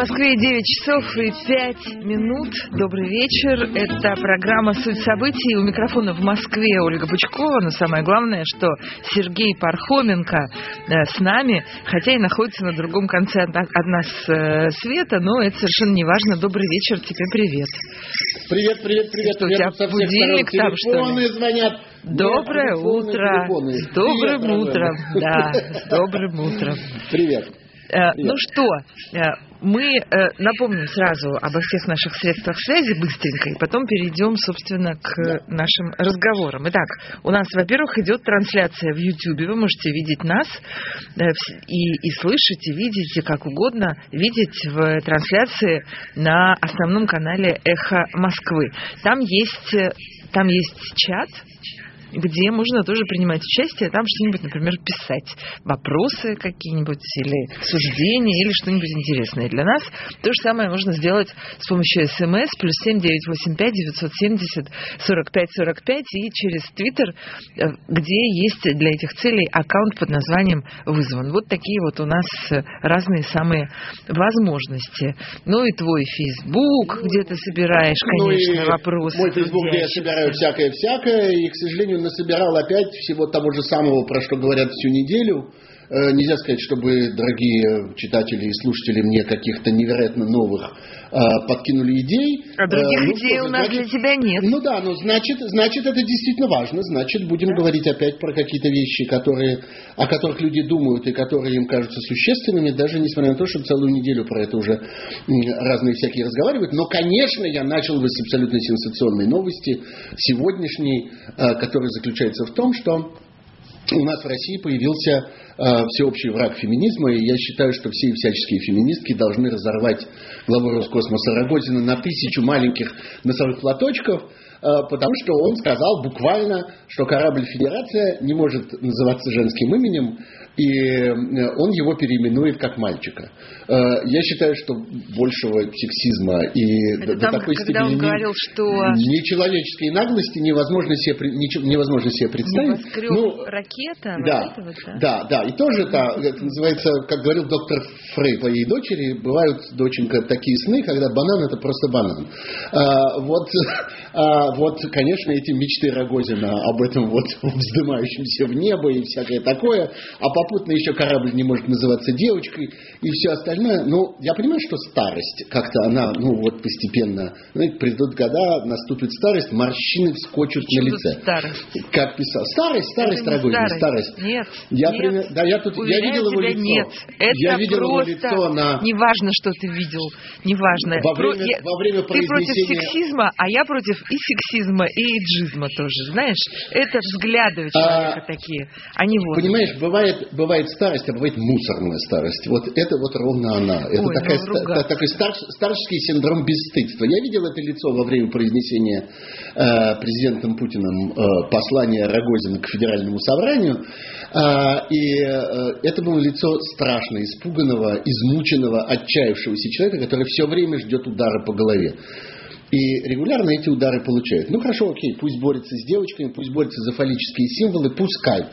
Москве 9 часов и 5 минут. Добрый вечер. Это программа «Суть событий». У микрофона в Москве Ольга Пучкова. Но самое главное, что Сергей Пархоменко э, с нами, хотя и находится на другом конце от, нас э, света, но это совершенно не важно. Добрый вечер. Тебе привет. Привет, привет, привет. Что, у тебя будильник там, что ли? звонят. Доброе Нет, утро. С добрым Привет, утром. Да, с добрым утром. Привет. Э, Ну что, э, мы э, напомним сразу обо всех наших средствах связи быстренько, и потом перейдем, собственно, к нашим разговорам. Итак, у нас, во-первых, идет трансляция в YouTube. Вы можете видеть нас э, и, и слышать, и видеть, и как угодно видеть в трансляции на основном канале «Эхо Москвы». Там есть, э, там есть чат, где можно тоже принимать участие, там что-нибудь, например, писать, вопросы какие-нибудь или суждения, или что-нибудь интересное для нас. То же самое можно сделать с помощью смс плюс семь девять восемь пять девятьсот семьдесят сорок пять сорок пять и через твиттер, э, где есть для этих целей аккаунт под названием «Вызван». Вот такие вот у нас э, разные самые возможности. Ну и твой фейсбук, где ты собираешь, конечно, Ну вопросы. Мой фейсбук, где я собираю всякое-всякое, и, к сожалению, насобирал опять всего того же самого, про что говорят всю неделю. Э, Нельзя сказать, чтобы дорогие читатели и слушатели мне каких-то невероятно новых э, подкинули идей. А других Э, ну, идей что у нас значит- для тебя нет. Ну да, ну значит, значит это действительно важно. Значит, будем говорить опять про какие-то вещи, которые, о которых люди думают и которые им кажутся существенными, даже несмотря на то, что целую неделю про это уже разные всякие разговаривают. Но, конечно, я начал бы с абсолютно сенсационной новости сегодняшней, э, которая заключается в том, что у нас в России появился э, всеобщий враг феминизма, и я считаю, что все всяческие феминистки должны разорвать главу Роскосмоса Рогозина на тысячу маленьких носовых платочков, э, потому что он сказал буквально, что корабль Федерация не может называться женским именем, и э, он его переименует как мальчика. Э, Я считаю, что большего сексизма и Это до там, такой когда он степени не- говорил, что нечеловеческой наглости невозможно себе, невозможно себе представить. небоскреб Ну, ракета, да, да? да, да. И тоже это, это называется, как говорил доктор Фрей твоей дочери, бывают, доченька, такие сны, когда банан это просто банан. А, вот, а, вот, конечно, эти мечты Рогозина об этом вот вздымающемся в небо и всякое такое, а попутно еще корабль не может называться девочкой и все остальное. Ну, я понимаю, что старость как-то она, ну вот постепенно, знаете, придут года, наступит старость, морщины вскочут Почему на лице. старость? Как писал. Старость, старость, Это Рогозин, старость. старость. Нет, Я нет. пример- да, я тут, я Уверяю видел его лицо. Нет, это я видел его просто лицо на... неважно, что ты видел, неважно. Во время- я- во время Ты против произнесения- сексизма, а я против и сексизма, и эйджизма тоже, знаешь? Это взгляды у человека такие, а не вот. Понимаешь, бывает, бывает старость, а бывает мусорная старость. Вот это вот ровно она. Это Ой, такая, ну, ста- ругаться. такой старш- старческий синдром бесстыдства. Я видел это лицо во время произнесения э, президентом Путиным э, послания Рогозина к федеральному собранию. А, и э, это было лицо страшно испуганного, измученного, отчаявшегося человека, который все время ждет удара по голове. И регулярно эти удары получают. Ну хорошо, окей, пусть борется с девочками, пусть борется за фаллические символы, пускай.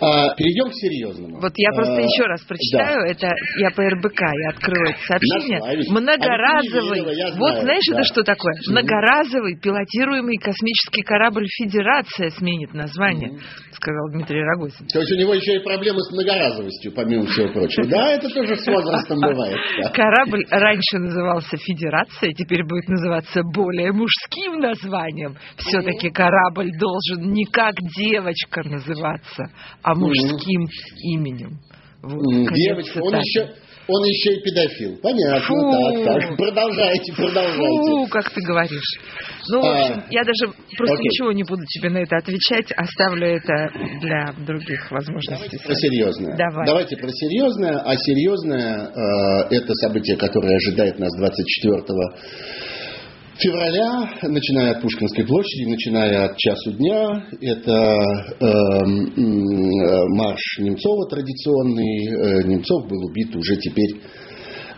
А, перейдем к серьезному. Вот я просто А, еще раз да. прочитаю, это я по РБК, я открою это сообщение. Нашла, видишь. Многоразовый, А я вот знаешь, да. это что такое? Многоразовый пилотируемый космический корабль Федерация сменит название, сказал Дмитрий Рогозин. То есть у него еще и проблемы с многоразовостью, помимо всего прочего. Да, это тоже с возрастом бывает. да. Корабль раньше назывался Федерация, теперь будет называться более мужским названием. Все-таки корабль должен не как девочка называться, а мужским именем. Вот, Девочка, он еще, он еще и педофил. Понятно, Фу. так, так. Продолжайте, продолжайте. Фу, как ты говоришь. Ну, в А, общем, я даже просто окей. ничего не буду тебе на это отвечать, оставлю это для других возможностей. Про серьезное. Давай. Давайте про серьезное. А серьезное э, это событие, которое ожидает нас 24 февраля, начиная от Пушкинской площади, начиная от часу дня. Это э, э, марш Немцова традиционный. Э, Немцов был убит уже теперь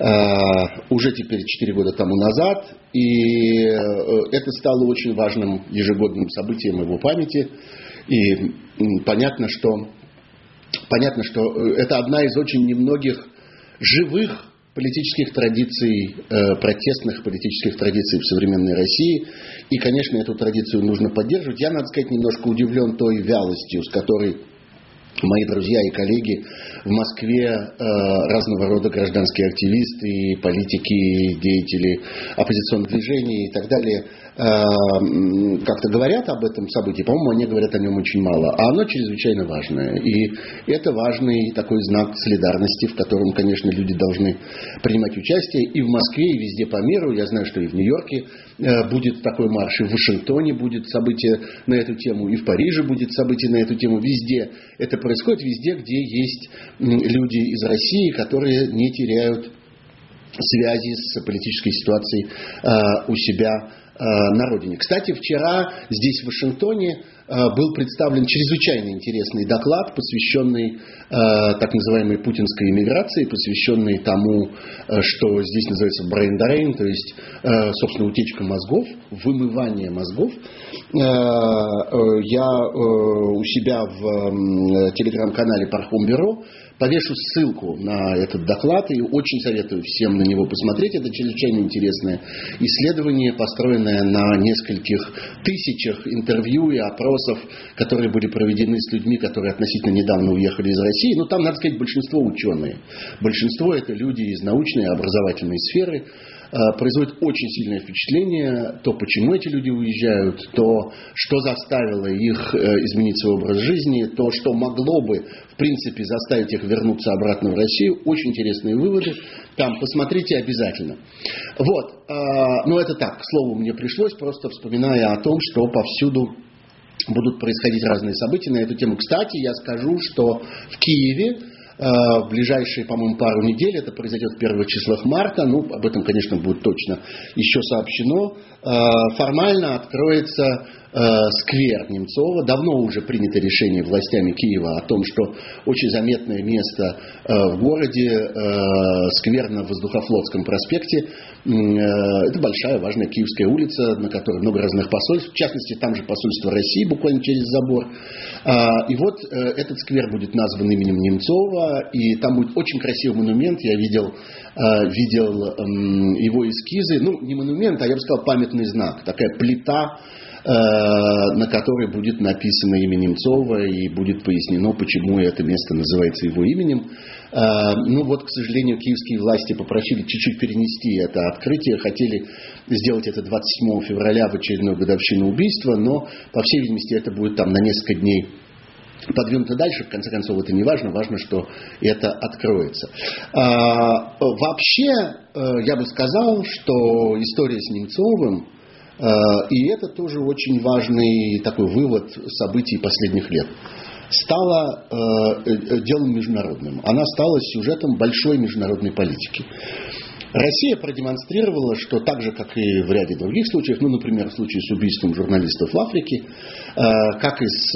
э, уже теперь 4 года тому назад. И э, это стало очень важным ежегодным событием его памяти. И понятно, что, понятно, что э, это одна из очень немногих живых политических традиций, э, протестных политических традиций в современной России. И, конечно, эту традицию нужно поддерживать. Я, надо сказать, немножко удивлен той вялостью, с которой мои друзья и коллеги в Москве э, разного рода гражданские активисты, политики, деятели оппозиционных движений и так далее как-то говорят об этом событии. По-моему, они говорят о нем очень мало. А оно чрезвычайно важное. И это важный такой знак солидарности, в котором, конечно, люди должны принимать участие и в Москве, и везде по миру. Я знаю, что и в Нью-Йорке э, будет такой марш, и в Вашингтоне будет событие на эту тему, и в Париже будет событие на эту тему. Везде это происходит, везде, где есть люди из России, которые не теряют связи с политической ситуацией э, у себя э, на родине. Кстати, вчера здесь, в Вашингтоне, э, был представлен чрезвычайно интересный доклад, посвященный так называемой путинской иммиграции, посвященный тому, что здесь называется brain drain, то есть, собственно, утечка мозгов, вымывание мозгов. Я у себя в телеграм-канале Пархом Бюро Повешу ссылку на этот доклад и очень советую всем на него посмотреть. Это чрезвычайно интересное исследование, построенное на нескольких тысячах интервью и опросов, которые были проведены с людьми, которые относительно недавно уехали из России. Но там, надо сказать, большинство ученые. Большинство это люди из научной и образовательной сферы. Э, производит очень сильное впечатление, то, почему эти люди уезжают, то, что заставило их э, изменить свой образ жизни, то, что могло бы, в принципе, заставить их вернуться обратно в Россию. Очень интересные выводы. Там посмотрите обязательно. Вот. Э, но это так, к слову, мне пришлось, просто вспоминая о том, что повсюду будут происходить разные события на эту тему. Кстати, я скажу, что в Киеве в ближайшие, по-моему, пару недель, это произойдет в первых числах марта, ну, об этом, конечно, будет точно еще сообщено, э, формально откроется Э, сквер Немцова. Давно уже принято решение властями Киева о том, что очень заметное место э, в городе, э, сквер на Воздухофлотском проспекте. Это большая, важная Киевская улица, на которой много разных посольств. В частности, там же посольство России буквально через забор. И вот этот сквер будет назван именем Немцова, и там будет очень красивый монумент. Я видел, видел его эскизы. Ну, не монумент, а я бы сказал памятный знак. Такая плита Э, на которой будет написано имя Немцова и будет пояснено, почему это место называется его именем. Э, ну вот, к сожалению, киевские власти попросили чуть-чуть перенести это открытие, хотели сделать это 27 февраля в очередную годовщину убийства, но, по всей видимости, это будет там на несколько дней подвинуто дальше, в конце концов, это не важно, важно, что это откроется. А, вообще, э, я бы сказал, что история с Немцовым Э, и это тоже очень важный такой вывод событий последних лет стала э, делом международным. Она стала сюжетом большой международной политики. Россия продемонстрировала, что так же, как и в ряде других случаев, ну, например, в случае с убийством журналистов в Африке, как и с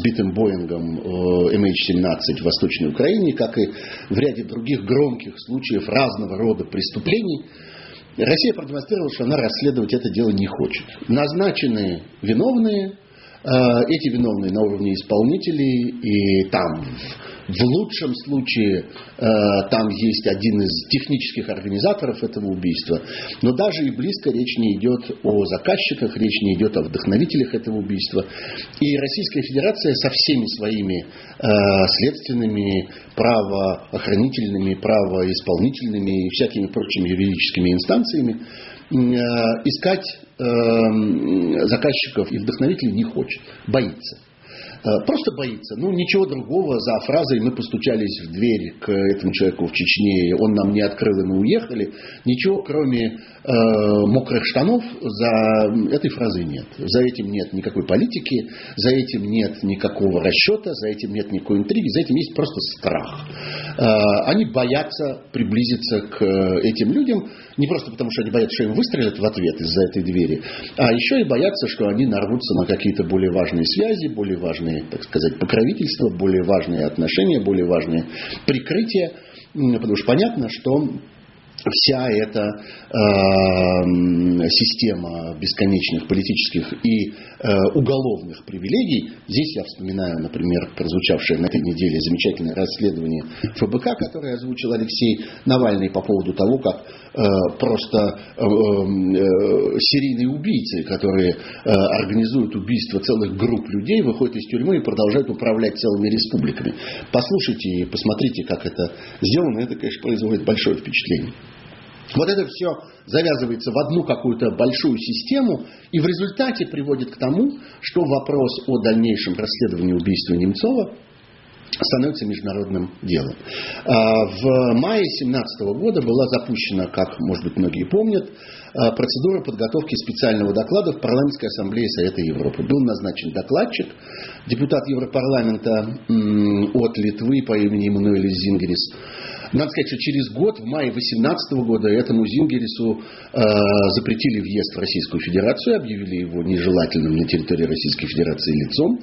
сбитым Боингом MH17 в Восточной Украине, как и в ряде других громких случаев разного рода преступлений, Россия продемонстрировала, что она расследовать это дело не хочет. Назначены виновные, э, эти виновные на уровне исполнителей, и там в лучшем случае э, там есть один из технических организаторов этого убийства, но даже и близко речь не идет о заказчиках, речь не идет о вдохновителях этого убийства. И Российская Федерация со всеми своими э, следственными, правоохранительными, правоисполнительными и всякими прочими юридическими инстанциями э, искать э, заказчиков и вдохновителей не хочет, боится. Э, просто боится. Ну, ничего другого за фразой «мы постучались в дверь к этому человеку в Чечне, он нам не открыл, и мы уехали». Ничего, кроме э, мокрых штанов, за этой фразой нет. За этим нет никакой политики, за этим нет никакого расчета, за этим нет никакой интриги, за этим есть просто страх. Э, они боятся приблизиться к этим людям, не просто потому, что они боятся, что им выстрелят в ответ из-за этой двери, а еще и боятся, что они нарвутся на какие-то более важные связи, более важные, так сказать, покровительства, более важные отношения, более важные прикрытия. Потому что понятно, что вся эта э, система бесконечных политических и э, уголовных привилегий, здесь я вспоминаю, например, прозвучавшее на этой неделе замечательное расследование ФБК, которое озвучил Алексей Навальный по поводу того, как просто э, э, серийные убийцы, которые э, организуют убийство целых групп людей, выходят из тюрьмы и продолжают управлять целыми республиками. Послушайте и посмотрите, как это сделано, это, конечно, производит большое впечатление. Вот это все завязывается в одну какую-то большую систему и в результате приводит к тому, что вопрос о дальнейшем расследовании убийства Немцова становится международным делом. А, в мае 2017 года была запущена, как, может быть, многие помнят, а, процедура подготовки специального доклада в Парламентской ассамблее Совета Европы. Был назначен докладчик, депутат Европарламента от Литвы по имени Эммануэль Зингерис. Надо сказать, что через год, в мае 2018 года, этому Зингерису э, запретили въезд в Российскую Федерацию, объявили его нежелательным на территории Российской Федерации лицом.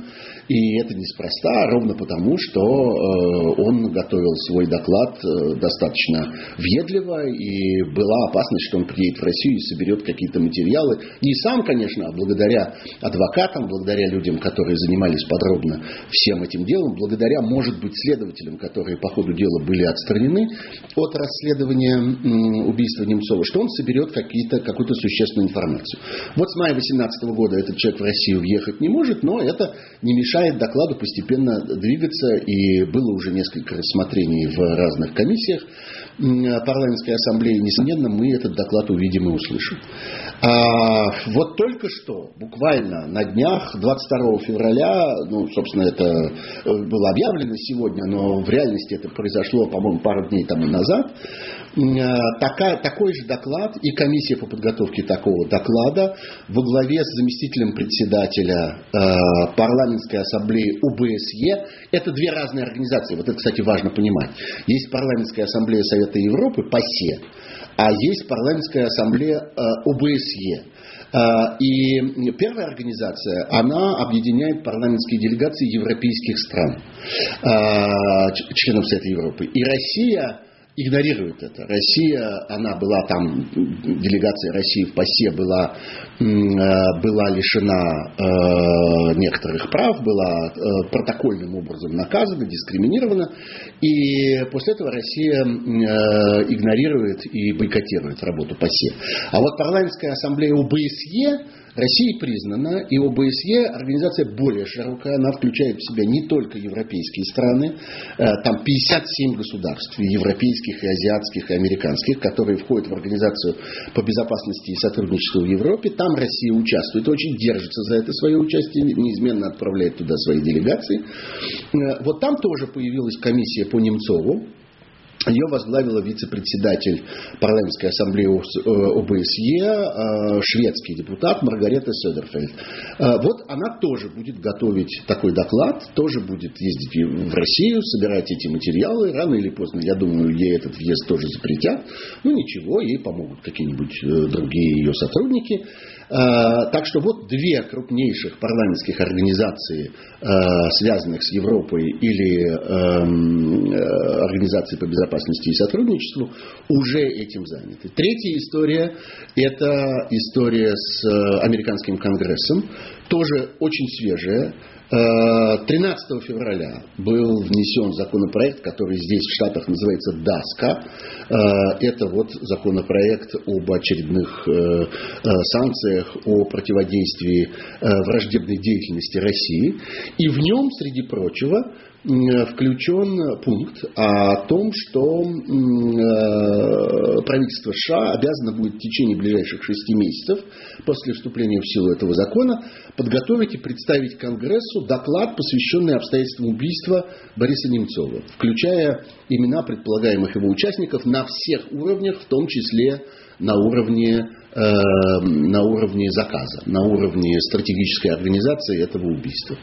И это неспроста, а ровно потому, что э, он готовил свой доклад э, достаточно въедливо, и была опасность, что он приедет в Россию и соберет какие-то материалы. Не сам, конечно, а благодаря адвокатам, благодаря людям, которые занимались подробно всем этим делом, благодаря, может быть, следователям, которые по ходу дела были отстранены от расследования убийства Немцова, что он соберет какую-то существенную информацию. Вот с мая 2018 года этот человек в Россию въехать не может, но это не мешает докладу постепенно двигаться, и было уже несколько рассмотрений в разных комиссиях парламентской ассамблеи. Несомненно, мы этот доклад увидим и услышим. А, вот только что, буквально на днях, 22 февраля, ну, собственно, это э, было объявлено сегодня, но в реальности это произошло, по-моему, пару дней тому назад, такая, такой же доклад и комиссия по подготовке такого доклада во главе с заместителем председателя э, парламентской ассамблеи ОБСЕ. Это две разные организации. Вот это, кстати, важно понимать. Есть парламентская ассамблея Совета Европы, ПАСЕ, а есть парламентская ассамблея э, ОБСЕ. Э, и первая организация, она объединяет парламентские делегации европейских стран, э, членов Совета Европы. И Россия игнорирует это. Россия, она была там, делегация России в ПАСЕ была, э, была лишена э, некоторых прав, была э, протокольным образом наказана, дискриминирована. И после этого Россия игнорирует и бойкотирует работу ПАСЕ. А вот парламентская ассамблея ОБСЕ Россия признана, и ОБСЕ организация более широкая, она включает в себя не только европейские страны, э, там 57 государств, европейских, и азиатских, и американских, которые входят в Организацию по безопасности и сотрудничеству в Европе. Там Россия участвует, очень держится за это свое участие, неизменно отправляет туда свои делегации. Э, вот там тоже появилась комиссия по Немцову, ее возглавила вице-председатель парламентской ассамблеи ОБСЕ, э, шведский депутат Маргарета Сёдерфельд. Э, вот она тоже будет готовить такой доклад, тоже будет ездить в Россию, собирать эти материалы. Рано или поздно, я думаю, ей этот въезд тоже запретят. Ну ничего, ей помогут какие-нибудь э, другие ее сотрудники. Э, так что вот две крупнейших парламентских организации, э, связанных с Европой или эм, э, организации по безопасности и сотрудничеству, уже этим заняты. Третья история – это история с американским конгрессом, тоже очень свежая. 13 э, февраля был внесен законопроект, который здесь в Штатах называется ДАСКА. Э, это вот законопроект об очередных э, санкциях, о противодействии враждебной деятельности России. И в нем, среди прочего, включен пункт о том, что правительство США обязано будет в течение ближайших шести месяцев после вступления в силу этого закона подготовить и представить Конгрессу доклад, посвященный обстоятельствам убийства Бориса Немцова, включая имена предполагаемых его участников на всех уровнях, в том числе на уровне, э, на уровне заказа, на уровне стратегической организации этого убийства.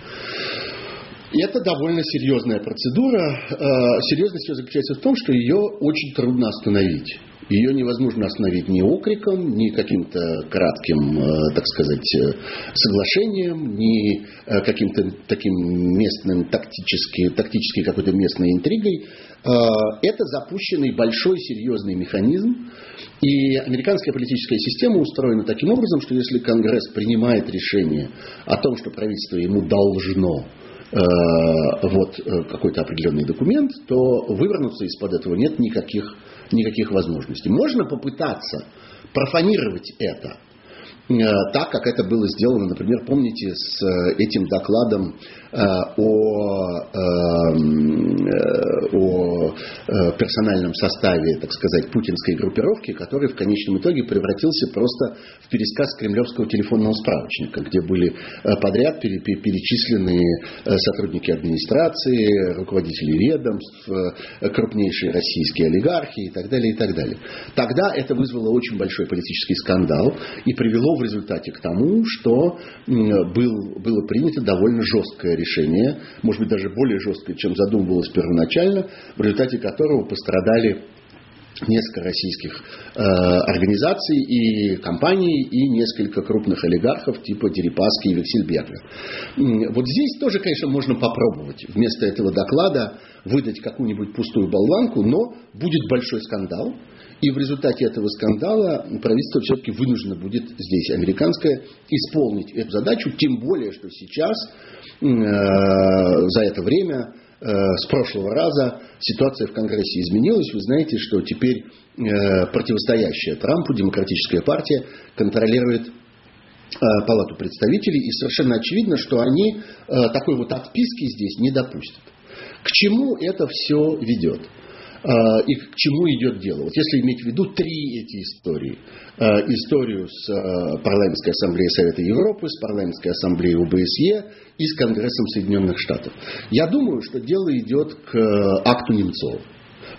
И это довольно серьезная процедура. Э, серьезность ее заключается в том, что ее очень трудно остановить. Ее невозможно остановить ни окриком, ни каким-то кратким, э, так сказать, э, соглашением, ни каким-то таким местным тактически, тактически какой-то местной интригой. Это запущенный большой серьезный механизм, и американская политическая система устроена таким образом, что если Конгресс принимает решение о том, что правительство ему должно вот какой-то определенный документ, то вывернуться из-под этого нет никаких никаких возможностей. Можно попытаться профанировать это, Э, так, как это было сделано, например, помните, с э, этим докладом э, о, о персональном составе, так сказать, путинской группировки, который в конечном итоге превратился просто в пересказ кремлевского телефонного справочника, где были подряд перечислены сотрудники администрации, руководители ведомств, крупнейшие российские олигархи и так далее, и так далее. Тогда это вызвало очень большой политический скандал и привело в результате к тому, что был, было принято довольно жесткое решение, может быть даже более жесткое, чем задумывалось первоначально, в результате которого пострадали несколько российских э, организаций и компаний и несколько крупных олигархов типа Дерипаски и Вексельберга. Вот здесь тоже, конечно, можно попробовать вместо этого доклада выдать какую-нибудь пустую болванку, но будет большой скандал, и в результате этого скандала правительство все-таки вынуждено будет здесь, американское, исполнить эту задачу, тем более, что сейчас, э, за это время, э, с прошлого раза, ситуация в Конгрессе изменилась. Вы знаете, что теперь э, противостоящая Трампу демократическая партия контролирует э, Палату представителей, и совершенно очевидно, что они э, такой вот отписки здесь не допустят. К чему это все ведет? А, и к чему идет дело. Вот если иметь в виду три эти истории. А, историю с а, Парламентской ассамблеей Совета Европы, с Парламентской ассамблеей ОБСЕ и с Конгрессом Соединенных Штатов. Я думаю, что дело идет к акту Немцова.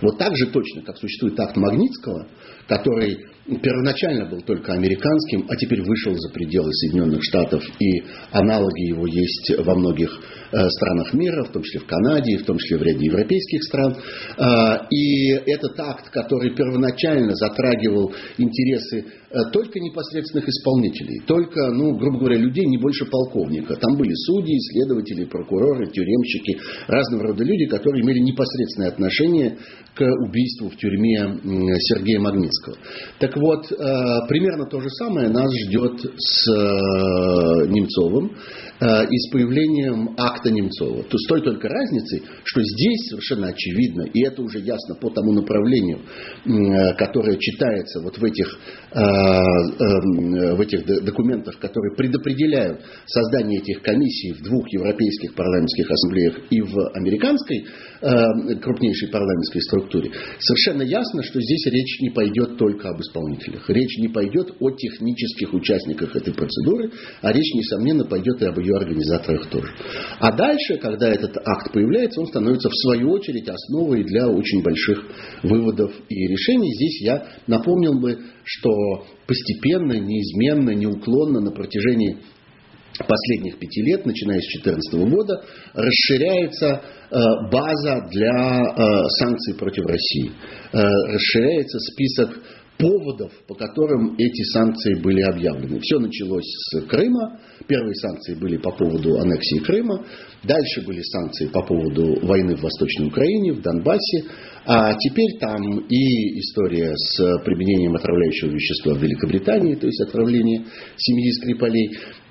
Вот так же точно, как существует акт Магнитского, который первоначально был только американским, а теперь вышел за пределы Соединенных Штатов, и аналоги его есть во многих странах мира, в том числе в Канаде, в том числе в ряде европейских стран. А, и этот акт, который первоначально затрагивал интересы э, только непосредственных исполнителей, только, ну, грубо говоря, людей не больше полковника. Там были судьи, следователи, прокуроры, тюремщики, разного рода люди, которые имели непосредственное отношение к убийству в тюрьме Сергея Магнитского. Так вот, э, примерно то же самое нас ждет с э, Немцовым э, и с появлением акта Немцова. То с той только разницей, что здесь совершенно очевидно, и это уже ясно по тому направлению, которое читается вот в этих, в этих документах, которые предопределяют создание этих комиссий в двух европейских парламентских ассамблеях и в американской крупнейшей парламентской структуре, совершенно ясно, что здесь речь не пойдет только об исполнителях. Речь не пойдет о технических участниках этой процедуры, а речь, несомненно, пойдет и об ее организаторах тоже. А дальше, когда этот акт появляется, он становится в свою очередь основой для очень больших выводов и решений. Здесь я напомнил бы, что постепенно, неизменно, неуклонно на протяжении последних пяти лет, начиная с 2014 года, расширяется э, база для э, санкций против России. Э, расширяется список поводов, по которым эти санкции были объявлены. Все началось с Крыма. Первые санкции были по поводу аннексии Крыма. Дальше были санкции по поводу войны в Восточной Украине, в Донбассе. А теперь там и история с применением отравляющего вещества в Великобритании, то есть отравление семьи Скрипалей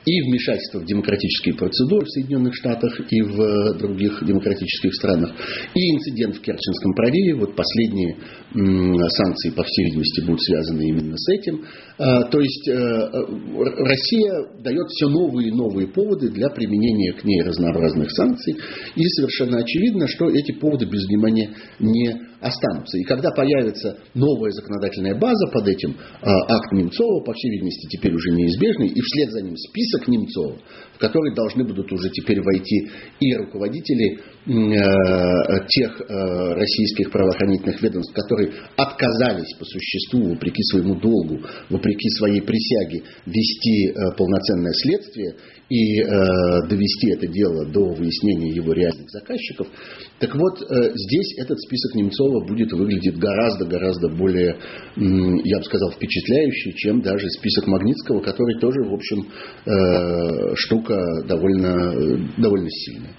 и вмешательство в демократические процедуры в Соединенных Штатах и в других демократических странах, и инцидент в Керченском проливе, вот последние санкции, по всей видимости, будут связаны именно с этим. А, то есть э, Россия дает все новые и новые поводы для применения к ней разнообразных санкций, и совершенно очевидно, что эти поводы без внимания не останутся. И когда появится новая законодательная база под этим, а, акт Немцова, по всей видимости, теперь уже неизбежный, и вслед за ним список Немцова, в который должны будут уже теперь войти и руководители э, тех э, российских правоохранительных ведомств, которые отказались по существу, вопреки своему долгу, вопреки своей присяге, вести э, полноценное следствие и довести это дело до выяснения его реальных заказчиков. Так вот, здесь этот список Немцова будет выглядеть гораздо-гораздо более, я бы сказал, впечатляюще, чем даже список Магнитского, который тоже, в общем, э, штука довольно, довольно сильная.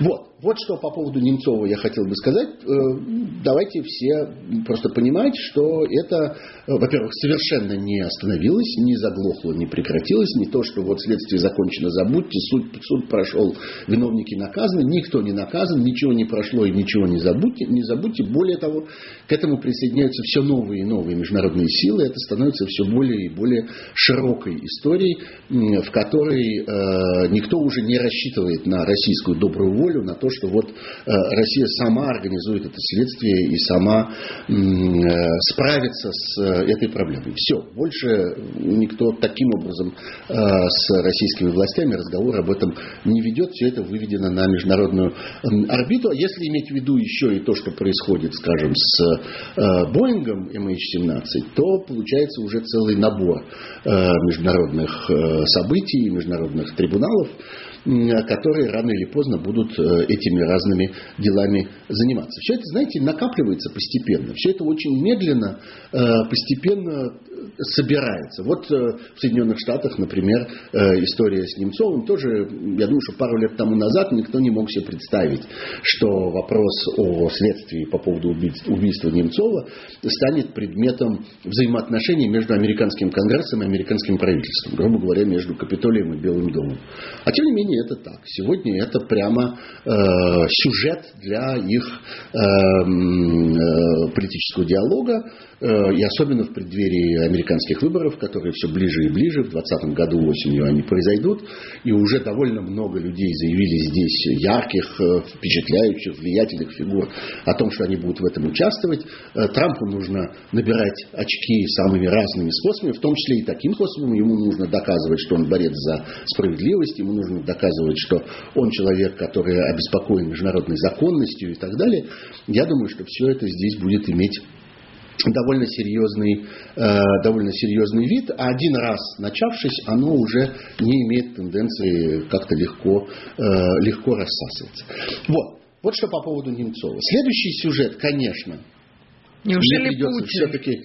Вот. Вот что по поводу Немцова я хотел бы сказать. Э, давайте все просто понимать, что это, э, во-первых, совершенно не остановилось, не заглохло, не прекратилось. Не то, что вот следствие закончено, забудьте, суд, суд прошел, виновники наказаны, никто не наказан, ничего не прошло и ничего не забудьте. Не забудьте. Более того, к этому присоединяются все новые и новые международные силы. Это становится все более и более широкой историей, в которой э, никто уже не рассчитывает на российскую добрую волю, на то, что вот э, Россия сама организует это следствие и сама э, справится с э, этой проблемой. Все, больше никто таким образом с российскими властями разговор об этом не ведет. Все это выведено на международную орбиту. Если иметь в виду еще и то, что происходит, скажем, с Боингом MH17, то получается уже целый набор международных событий, международных трибуналов, которые рано или поздно будут э, этими разными делами заниматься. Все это, знаете, накапливается постепенно. Все это очень медленно, э, постепенно собирается. Вот э, в Соединенных Штатах, например, история с Немцовым тоже, я думаю, что пару лет тому назад никто не мог себе представить, что вопрос о следствии по поводу убийства Немцова станет предметом взаимоотношений между американским конгрессом и американским правительством, грубо говоря, между Капитолием и Белым домом. А тем не менее, это так. Сегодня это прямо э, сюжет для их э, э, политического диалога, э, и особенно в преддверии американских выборов, которые все ближе и ближе. В 2020 году осенью они произойдут, и уже довольно много людей заявили здесь ярких, э, впечатляющих, влиятельных фигур о том, что они будут в этом участвовать. Э, Трампу нужно набирать очки самыми разными способами, в том числе и таким способом. Ему нужно доказывать, что он борец за справедливость, ему нужно доказывать что он человек, который обеспокоен международной законностью и так далее, я думаю, что все это здесь будет иметь довольно серьезный, э, довольно серьезный вид, а один раз начавшись, оно уже не имеет тенденции как-то легко, э, легко рассасываться. Вот. Вот что по поводу Немцова. Следующий сюжет, конечно, Неужели мне придется все-таки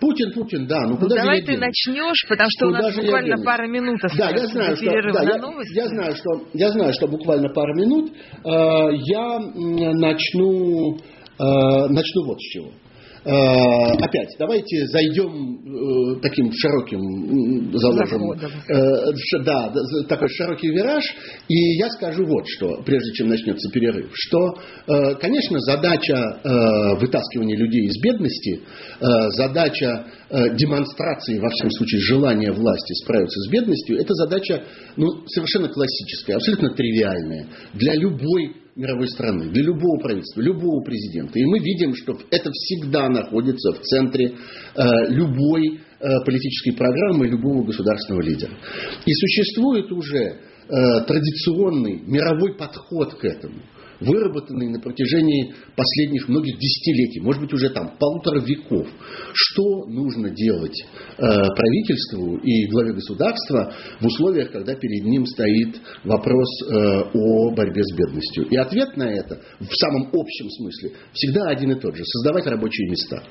Путин, Путин, да. Ну, куда ну, давай ты начнешь, потому что куда у нас буквально пара минут да, я знаю, что, да. Я, я, знаю, что, я знаю, что буквально пара минут. Э, я начну, э, начну вот с чего. Э, опять, давайте зайдем э, таким широким заложим, э, да, такой широкий вираж, и я скажу вот что, прежде чем начнется перерыв, что, конечно, задача вытаскивания людей из бедности, задача демонстрации, во всяком случае, желания власти справиться с бедностью, это задача ну, совершенно классическая, абсолютно тривиальная. Для любой мировой страны, для любого правительства, любого президента. И мы видим, что это всегда находится в центре э, любой э, политической программы любого государственного лидера. И существует уже э, традиционный мировой подход к этому – выработанный на протяжении последних многих десятилетий, может быть уже там полутора веков. Что нужно делать э, правительству и главе государства в условиях, когда перед ним стоит вопрос э, о борьбе с бедностью? И ответ на это в самом общем смысле всегда один и тот же – создавать рабочие места.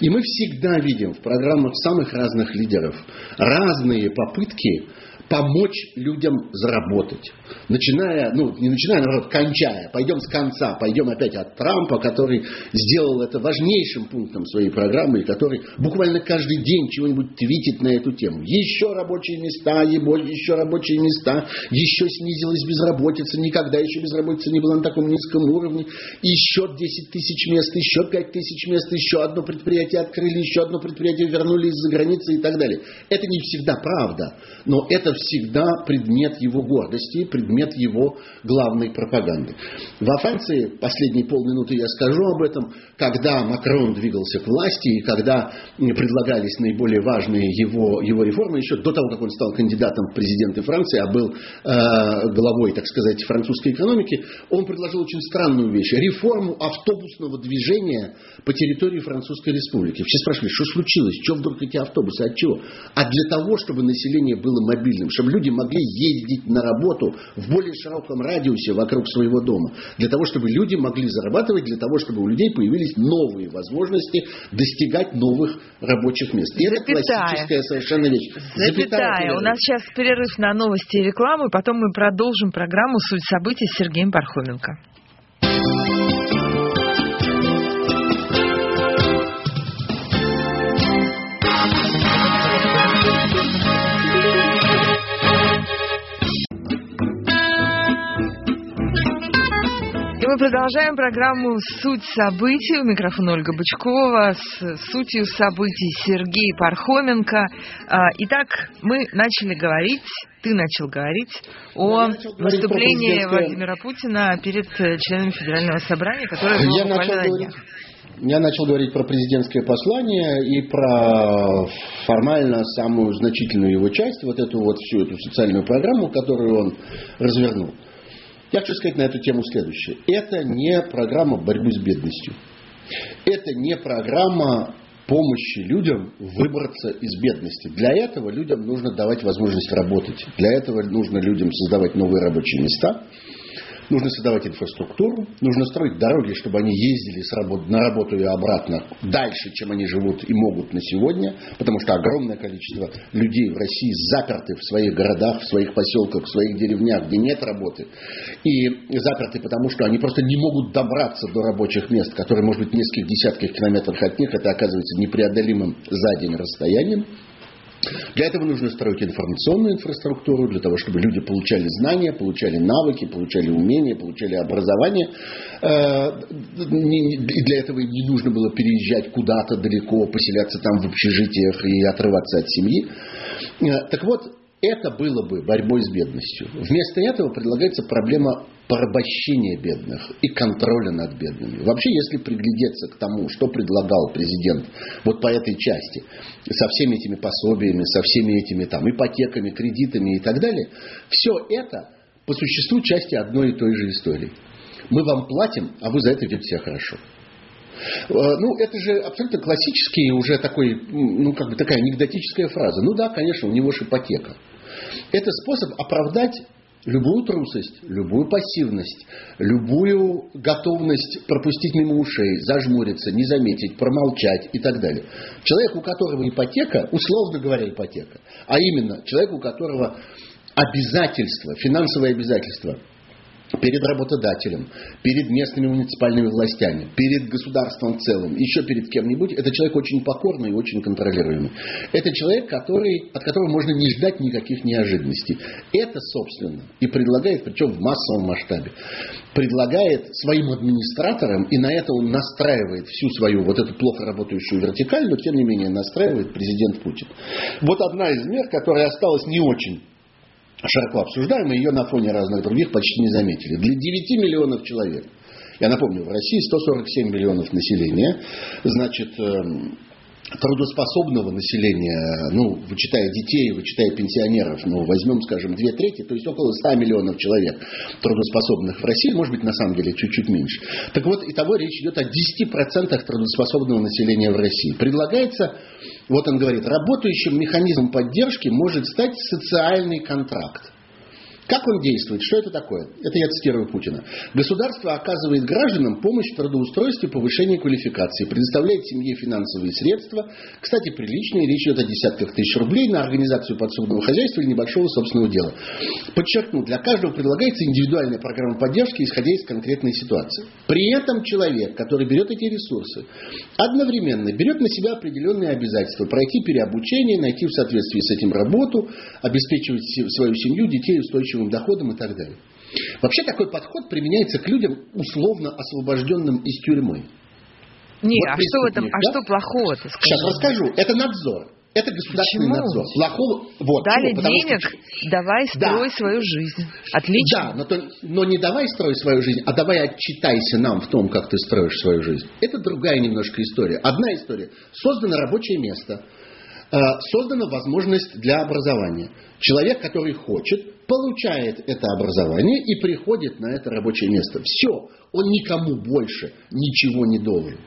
И мы всегда видим в программах самых разных лидеров разные попытки помочь людям заработать. Начиная, ну, не начиная, наоборот, кончая. Пойдем с конца, пойдем опять от Трампа, который сделал это важнейшим пунктом своей программы, и который буквально каждый день чего-нибудь твитит на эту тему. Еще рабочие места, еще рабочие места, еще снизилась безработица, никогда еще безработица не была на таком низком уровне, еще 10 тысяч мест, еще 5 тысяч мест, еще одно предприятие открыли, еще одно предприятие вернули из-за границы и так далее. Это не всегда правда, но это всегда предмет его гордости, предмет его главной пропаганды. Во Франции, последние полминуты я скажу об этом, когда Макрон двигался к власти и когда предлагались наиболее важные его, его реформы, еще до того, как он стал кандидатом в президенты Франции, а был э, главой, так сказать, французской экономики, он предложил очень странную вещь. Реформу автобусного движения по территории Французской Республики. Все спрашивали, что случилось, что вдруг эти автобусы, от чего? А для того, чтобы население было мобильным доступным, чтобы люди могли ездить на работу в более широком радиусе вокруг своего дома. Для того, чтобы люди могли зарабатывать, для того, чтобы у людей появились новые возможности достигать новых рабочих мест. И это классическая совершенно вещь. Запятая. Запятая. У нас сейчас перерыв на новости и рекламу, и потом мы продолжим программу «Суть событий» с Сергеем Пархоменко. Мы продолжаем программу «Суть событий». У микрофона Ольга Бычкова. С сутью событий Сергей Пархоменко. А, итак, мы начали говорить, ты начал говорить о начал выступлении говорить Владимира Путина перед членами Федерального собрания, которое было Я буквально на днях. Я начал говорить про президентское послание и про формально самую значительную его часть, вот эту вот всю эту социальную программу, которую он развернул. Я хочу сказать на эту тему следующее. Это не программа борьбы с бедностью. Это не программа помощи людям выбраться из бедности. Для этого людям нужно давать возможность работать. Для этого нужно людям создавать новые рабочие места. Нужно создавать инфраструктуру, нужно строить дороги, чтобы они ездили с работы, на работу и обратно дальше, чем они живут и могут на сегодня, потому что огромное количество людей в России заперты в своих городах, в своих поселках, в своих деревнях, где нет работы, и заперты потому, что они просто не могут добраться до рабочих мест, которые, может быть, в нескольких десятках километрах от них, это оказывается непреодолимым за день расстоянием. Для этого нужно строить информационную инфраструктуру, для того, чтобы люди получали знания, получали навыки, получали умения, получали образование. Э, и для этого им не нужно было переезжать куда-то далеко, поселяться там в общежитиях и отрываться от семьи. Э, так вот, это было бы борьбой с бедностью. Вместо этого предлагается проблема порабощения бедных и контроля над бедными. Вообще, если приглядеться к тому, что предлагал президент вот по этой части, со всеми этими пособиями, со всеми этими там ипотеками, кредитами и так далее, все это по существу части одной и той же истории. Мы вам платим, а вы за это ведете себя хорошо. Э, ну, это же абсолютно классический уже такой, ну, как бы такая анекдотическая фраза. Ну да, конечно, у него же ипотека. Это способ оправдать любую трусость, любую пассивность, любую готовность пропустить мимо ушей, зажмуриться, не заметить, промолчать и так далее. Человек, у которого ипотека, условно говоря, ипотека, а именно человек, у которого обязательства, финансовые обязательства – перед работодателем, перед местными муниципальными властями, перед государством в целом, еще перед кем-нибудь, это человек очень покорный и очень контролируемый. Это человек, который, от которого можно не ждать никаких неожиданностей. Это, собственно, и предлагает, причем в массовом масштабе, предлагает своим администраторам, и на это он настраивает всю свою вот эту плохо работающую вертикаль, но тем не менее настраивает президент Путин. Вот одна из мер, которая осталась не очень широко обсуждаемая, ее на фоне разных других почти не заметили. Для 9 миллионов человек, я напомню, в России 147 миллионов населения, значит, эм, трудоспособного населения, ну, вычитая детей, вычитая пенсионеров, ну, возьмем, скажем, две трети, то есть около 100 миллионов человек трудоспособных в России, может быть, на самом деле чуть-чуть меньше. Так вот, итого речь идет о 10% трудоспособного населения в России. Предлагается вот он говорит, работающим механизмом поддержки может стать социальный контракт. Как он действует? Что это такое? Это я цитирую Путина. Государство оказывает гражданам помощь в трудоустройстве повышении квалификации, предоставляет семье финансовые средства, кстати, приличные, речь идет о десятках тысяч рублей на организацию подсобного хозяйства или небольшого собственного дела. Подчеркну, для каждого предлагается индивидуальная программа поддержки, исходя из конкретной ситуации. При этом человек, который берет эти ресурсы, одновременно берет на себя определенные обязательства, пройти переобучение, найти в соответствии с этим работу, обеспечивать свою семью, детей устойчивым устойчивым доходом и так далее. Вообще такой подход применяется к людям, условно освобожденным из тюрьмы. Не, вот а что в этом, а да? что плохого-то? Сейчас расскажу. Это надзор. Это государственный Почему? надзор. Плохого, вот, Дали денег, что... давай строй да. свою жизнь. Отлично. Да, но, то, но не давай строй свою жизнь, а давай отчитайся нам в том, как ты строишь свою жизнь. Это другая немножко история. Одна история. Создано рабочее место. создана возможность для образования. Человек, который хочет, получает это образование и приходит на это рабочее место. Все, он никому больше ничего не должен.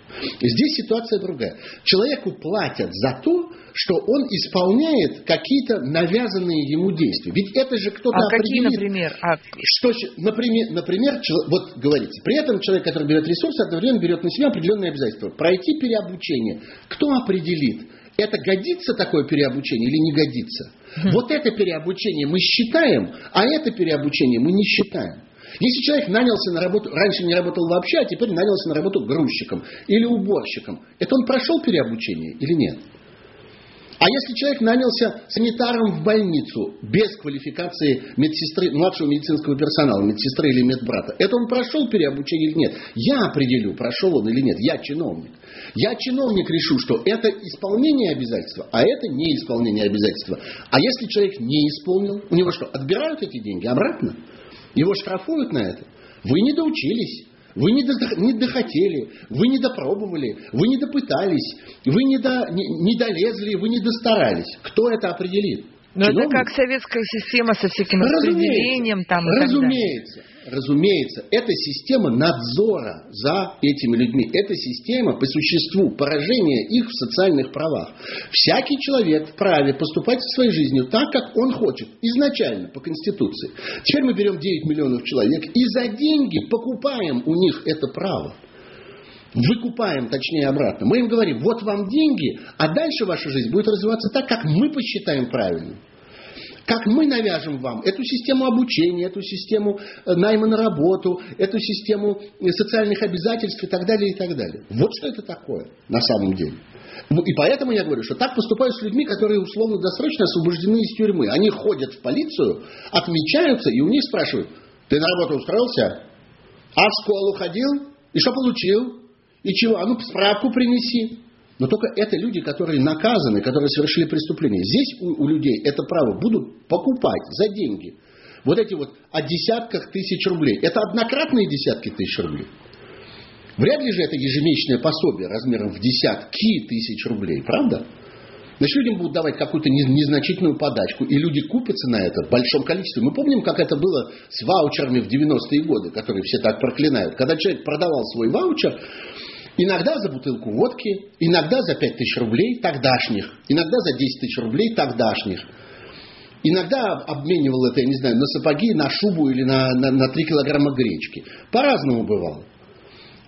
Здесь ситуация другая. Человеку платят за то, что он исполняет какие-то навязанные ему действия. Ведь это же кто-то а определит. Какие, например? А... Что, например, например, вот говорится, при этом человек, который берет ресурсы, одновременно берет на себя определенные обязательства. Пройти переобучение. Кто определит? Это годится такое переобучение или не годится? Вот это переобучение мы считаем, а это переобучение мы не считаем. Если человек нанялся на работу, раньше не работал вообще, а теперь нанялся на работу грузчиком или уборщиком, это он прошел переобучение или нет? А если человек нанялся санитаром в больницу без квалификации медсестры, младшего медицинского персонала, медсестры или медбрата, это он прошел переобучение или нет? Я определю, прошел он или нет. Я чиновник. Я чиновник решу, что это исполнение обязательства, а это не исполнение обязательства. А если человек не исполнил, у него что, отбирают эти деньги обратно? Его штрафуют на это? Вы не доучились. Вы не, до, не дохотели, вы не допробовали, вы не допытались, вы не, до, не, не долезли, вы не достарались. Кто это определит? Но ну, это как советская система со всяким распределением там. Разумеется, разумеется, это система надзора за этими людьми. Это система по существу поражения их в социальных правах. Всякий человек вправе поступать в своей жизнью так, как он хочет, изначально, по Конституции. Теперь мы берем 9 миллионов человек и за деньги покупаем у них это право выкупаем, точнее обратно. Мы им говорим, вот вам деньги, а дальше ваша жизнь будет развиваться так, как мы посчитаем правильным. Как мы навяжем вам эту систему обучения, эту систему э, найма на работу, эту систему э, социальных обязательств и так далее, и так далее. Вот что это такое на самом деле. И поэтому я говорю, что так поступают с людьми, которые условно-досрочно освобождены из тюрьмы. Они ходят в полицию, отмечаются, и у них спрашивают, ты на работу устроился? А в школу ходил? И что получил? И чего? А ну справку принеси. Но только это люди, которые наказаны, которые совершили преступление. Здесь у, у людей это право будут покупать за деньги. Вот эти вот о десятках тысяч рублей. Это однократные десятки тысяч рублей. Вряд ли же это ежемесячное пособие размером в десятки тысяч рублей, правда? Значит, людям будут давать какую-то незначительную подачку, и люди купятся на это в большом количестве. Мы помним, как это было с ваучерами в 90-е годы, которые все так проклинают. Когда человек продавал свой ваучер, Иногда за бутылку водки, иногда за 5 тысяч рублей тогдашних, иногда за 10 тысяч рублей тогдашних. Иногда обменивал это, я не знаю, на сапоги, на шубу или на, на, на 3 килограмма гречки. По-разному бывало.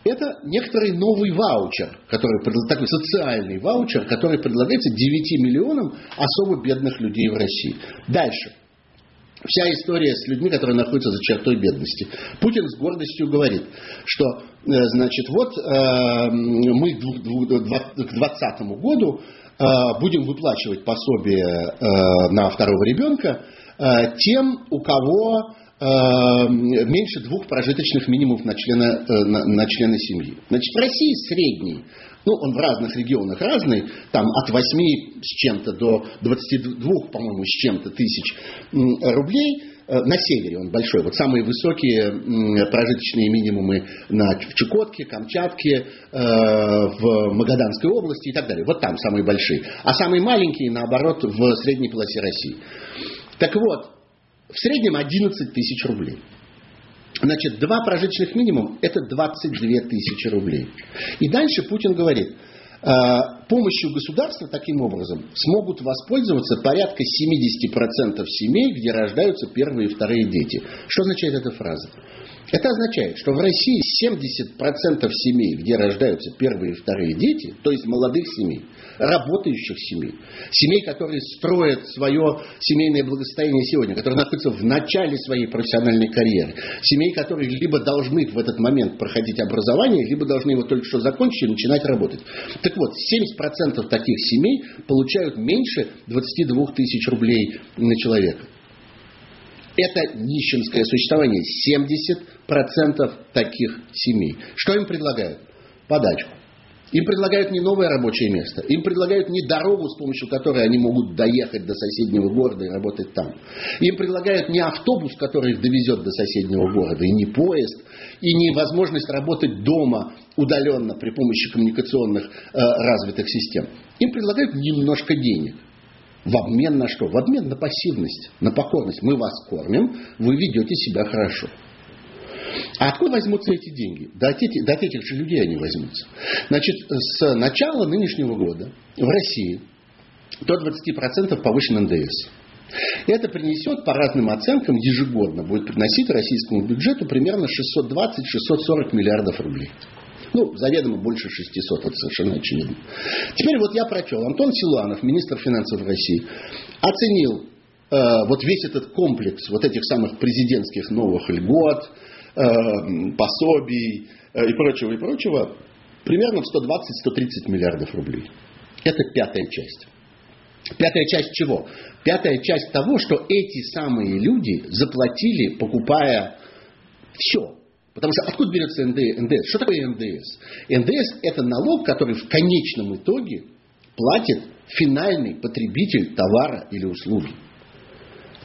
Это некоторый новый ваучер, который, такой социальный ваучер, который предлагается 9 миллионам особо бедных людей в России. Дальше. Вся история с людьми, которые находятся за чертой бедности. Путин с гордостью говорит, что, э, значит, вот э, мы к 2020 году э, будем выплачивать пособие на второго ребенка тем, у кого меньше двух прожиточных минимумов на члена, на, на члена семьи. Значит, в России средний ну, он в разных регионах разный, там от 8 с чем-то до 22, по-моему, с чем-то тысяч рублей. Э, на севере он большой. Вот самые высокие прожиточные минимумы на, в Чукотке, Камчатке, э, в Магаданской области и так далее. Вот там самые большие. А самые маленькие, наоборот, в средней полосе России. Так вот, в среднем 11 тысяч рублей. Значит, два прожиточных минимум – это 22 тысячи рублей. И дальше Путин говорит, «А, помощью государства таким образом смогут воспользоваться порядка 70% семей, где рождаются первые и вторые дети. Что означает эта фраза? Это означает, что в России 70% семей, где рождаются первые и вторые дети, то есть молодых семей, работающих семей, семей, которые строят свое семейное благосостояние сегодня, которые находятся в начале своей профессиональной карьеры, семей, которые либо должны в этот момент проходить образование, либо должны его только что закончить и начинать работать. Так вот, 70% таких семей получают меньше 22 тысяч рублей на человека. Это нищенское существование. 70% таких семей. Что им предлагают? Подачку. Им предлагают не новое рабочее место, им предлагают не дорогу, с помощью которой они могут доехать до соседнего города и работать там. Им предлагают не автобус, который их довезет до соседнего города, и не поезд, и не возможность работать дома удаленно при помощи коммуникационных э, развитых систем. Им предлагают немножко денег. В обмен на что? В обмен на пассивность, на покорность. Мы вас кормим, вы ведете себя хорошо. А откуда возьмутся эти деньги? Да от этих, да этих же людей они возьмутся. Значит, с начала нынешнего года в России до 20% повышен НДС. Это принесет, по разным оценкам, ежегодно будет приносить российскому бюджету примерно 620-640 миллиардов рублей. Ну, заведомо больше 600, это совершенно очевидно. Теперь вот я прочел. Антон Силуанов, министр финансов России, оценил э, вот весь этот комплекс вот этих самых президентских новых льгот, э, пособий э, и прочего, и прочего, примерно в 120-130 миллиардов рублей. Это пятая часть. Пятая часть чего? Пятая часть того, что эти самые люди заплатили, покупая все. Потому что откуда берется НДС? Что такое НДС? НДС это налог, который в конечном итоге платит финальный потребитель товара или услуги